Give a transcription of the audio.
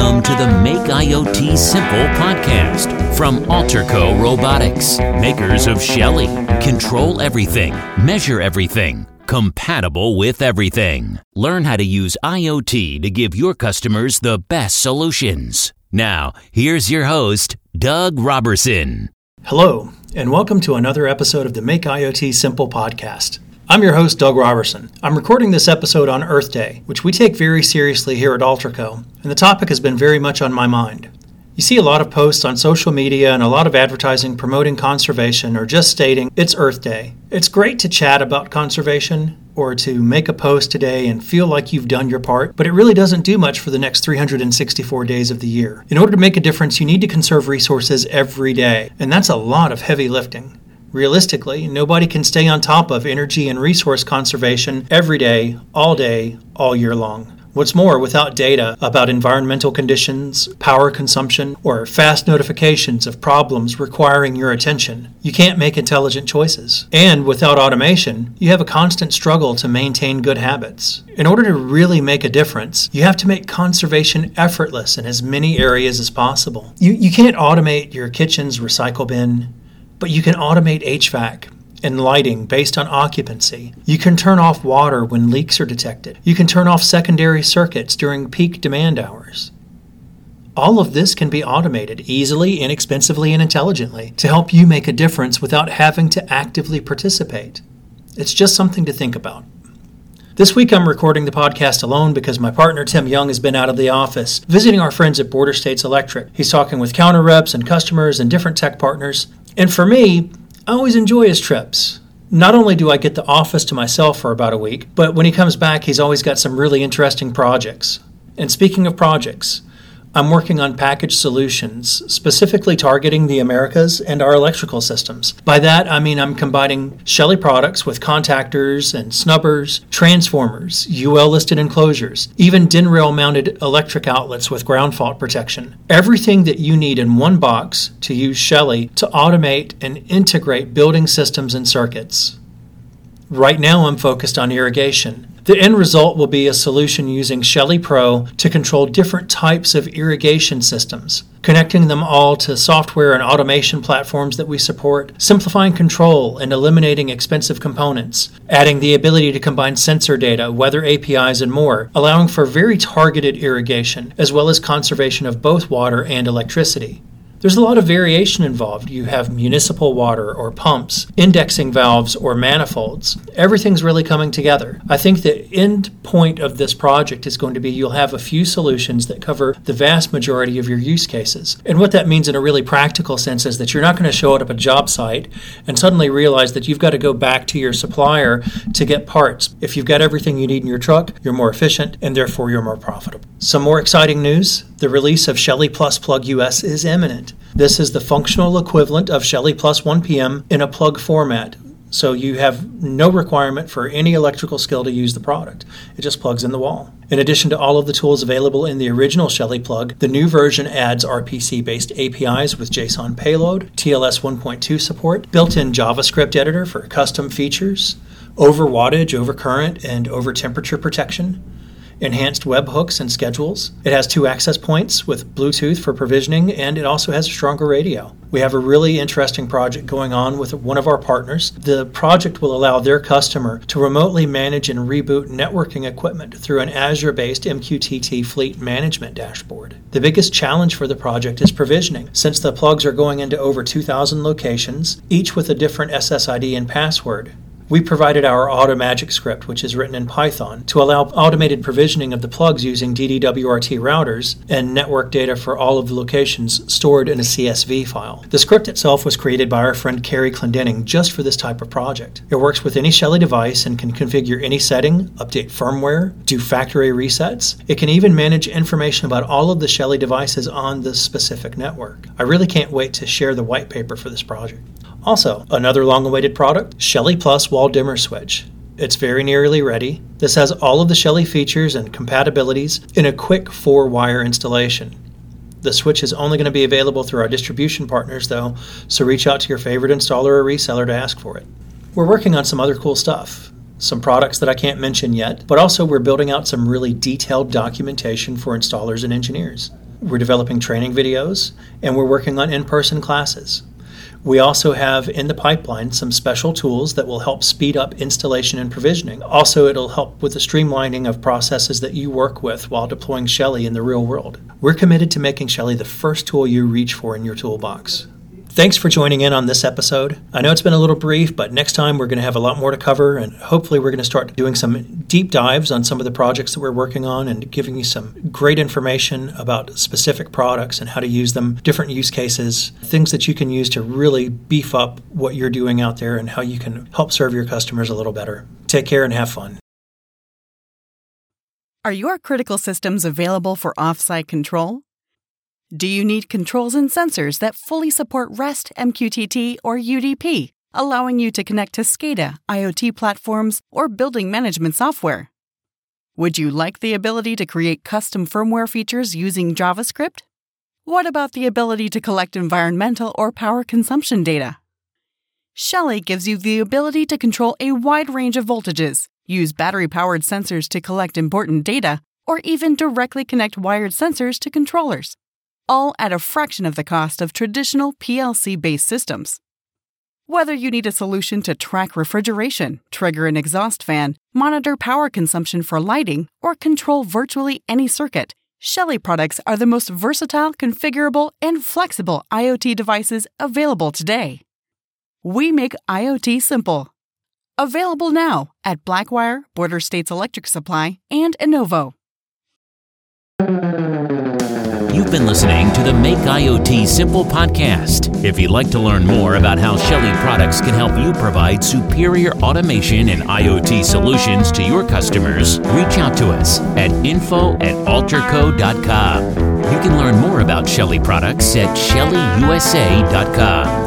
Welcome to the Make IoT Simple podcast from Allterco Robotics, makers of Shelly. Control everything, measure everything, compatible with everything. Learn how to use IoT to give your customers the best solutions. Now, here's your host, Doug Robertson. Hello, and welcome to another episode of the Make IoT Simple podcast. I'm your host, Doug Robertson. I'm recording this episode on Earth Day, which we take very seriously here at Allterco, and the topic has been very much on my mind. You see a lot of posts on social media and a lot of advertising promoting conservation or just stating it's Earth Day. It's great to chat about conservation or to make a post today and feel like you've done your part, but it really doesn't do much for the next 364 days of the year. In order to make a difference, you need to conserve resources every day, and that's a lot of heavy lifting. Realistically, nobody can stay on top of energy and resource conservation every day, all day, all year long. What's more, without data about environmental conditions, power consumption, or fast notifications of problems requiring your attention, you can't make intelligent choices. And without automation, you have a constant struggle to maintain good habits. In order to really make a difference, you have to make conservation effortless in as many areas as possible. You, you can't automate your kitchen's recycle bin, but you can automate HVAC and lighting based on occupancy. You can turn off water when leaks are detected. You can turn off secondary circuits during peak demand hours. All of this can be automated easily, inexpensively, and intelligently to help you make a difference without having to actively participate. It's just something to think about. This week I'm recording the podcast alone because my partner Tim Young has been out of the office visiting our friends at Border States Electric. He's talking with counter reps and customers and different tech partners. And for me, I always enjoy his trips. Not only do I get the office to myself for about a week, but when he comes back, he's always got some really interesting projects. And speaking of projects, I'm working on package solutions, specifically targeting the Americas and our electrical systems. By that, I mean I'm combining Shelly products with contactors and snubbers, transformers, UL listed enclosures, even DIN rail mounted electric outlets with ground fault protection. Everything that you need in one box to use Shelly to automate and integrate building systems and circuits. Right now, I'm focused on irrigation. The end result will be a solution using Shelly Pro to control different types of irrigation systems, connecting them all to software and automation platforms that we support, simplifying control and eliminating expensive components, adding the ability to combine sensor data, weather APIs, and more, allowing for very targeted irrigation, as well as conservation of both water and electricity. There's a lot of variation involved. You have municipal water or pumps, indexing valves or manifolds. Everything's really coming together. I think the end point of this project is going to be you'll have a few solutions that cover the vast majority of your use cases. And what that means in a really practical sense is that you're not going to show up at a job site and suddenly realize that you've got to go back to your supplier to get parts. If you've got everything you need in your truck, you're more efficient and therefore you're more profitable. Some more exciting news the release of Shelly Plus Plug US is imminent. This is the functional equivalent of Shelly Plus 1PM in a plug format. So you have no requirement for any electrical skill to use the product. It just plugs in the wall. In addition to all of the tools available in the original Shelly plug, the new version adds RPC based APIs with JSON payload, TLS 1.2 support, built in JavaScript editor for custom features, over wattage, over current, and over temperature protection enhanced webhooks and schedules. It has two access points with Bluetooth for provisioning, and it also has a stronger radio. We have a really interesting project going on with one of our partners. The project will allow their customer to remotely manage and reboot networking equipment through an Azure based MQTT fleet management dashboard. The biggest challenge for the project is provisioning, since the plugs are going into over 2,000 locations, each with a different SSID and password. We provided our AutoMagic script, which is written in Python, to allow automated provisioning of the plugs using DDWRT routers and network data for all of the locations stored in a CSV file. The script itself was created by our friend Kerry Clendenning just for this type of project. It works with any Shelly device and can configure any setting, update firmware, do factory resets. It can even manage information about all of the Shelly devices on the specific network. I really can't wait to share the white paper for this project. Also, another long awaited product Shelly Plus Wall Dimmer Switch. It's very nearly ready. This has all of the Shelly features and compatibilities in a quick four wire installation. The switch is only going to be available through our distribution partners, though, so reach out to your favorite installer or reseller to ask for it. We're working on some other cool stuff, some products that I can't mention yet, but also we're building out some really detailed documentation for installers and engineers. we're developing training videos, and we're working on in person classes. We also have in the pipeline some special tools that will help speed up installation and provisioning. Also, it'll help with the streamlining of processes that you work with while deploying Shelly in the real world. We're committed to making Shelly the first tool you reach for in your toolbox. Thanks for joining in on this episode. I know it's been a little brief, but next time we're going to have a lot more to cover, and hopefully, we're going to start doing some deep dives on some of the projects that we're working on and giving you some great information about specific products and how to use them, different use cases, things that you can use to really beef up what you're doing out there and how you can help serve your customers a little better. Take care and have fun. Are your critical systems available for offsite control? Do you need controls and sensors that fully support REST, MQTT, or UDP, allowing you to connect to SCADA, IoT platforms, or building management software? Would you like the ability to create custom firmware features using JavaScript? What about the ability to collect environmental or power consumption data? Shelly gives you the ability to control a wide range of voltages, use battery powered sensors to collect important data, or even directly connect wired sensors to controllers all at a fraction of the cost of traditional PLC based systems. Whether you need a solution to track refrigeration, trigger an exhaust fan, monitor power consumption for lighting, or control virtually any circuit, Shelly products are the most versatile, configurable, and flexible IoT devices available today. We make IoT simple. Available now at Blackwire, Border States Electric Supply, and Innovo. You've been listening to the Make IoT Simple podcast. If you'd like to learn more about how Shelly products can help you provide superior automation and IoT solutions to your customers, reach out to us at info at allterco.com. You can learn more about Shelly products at shellyusa.com.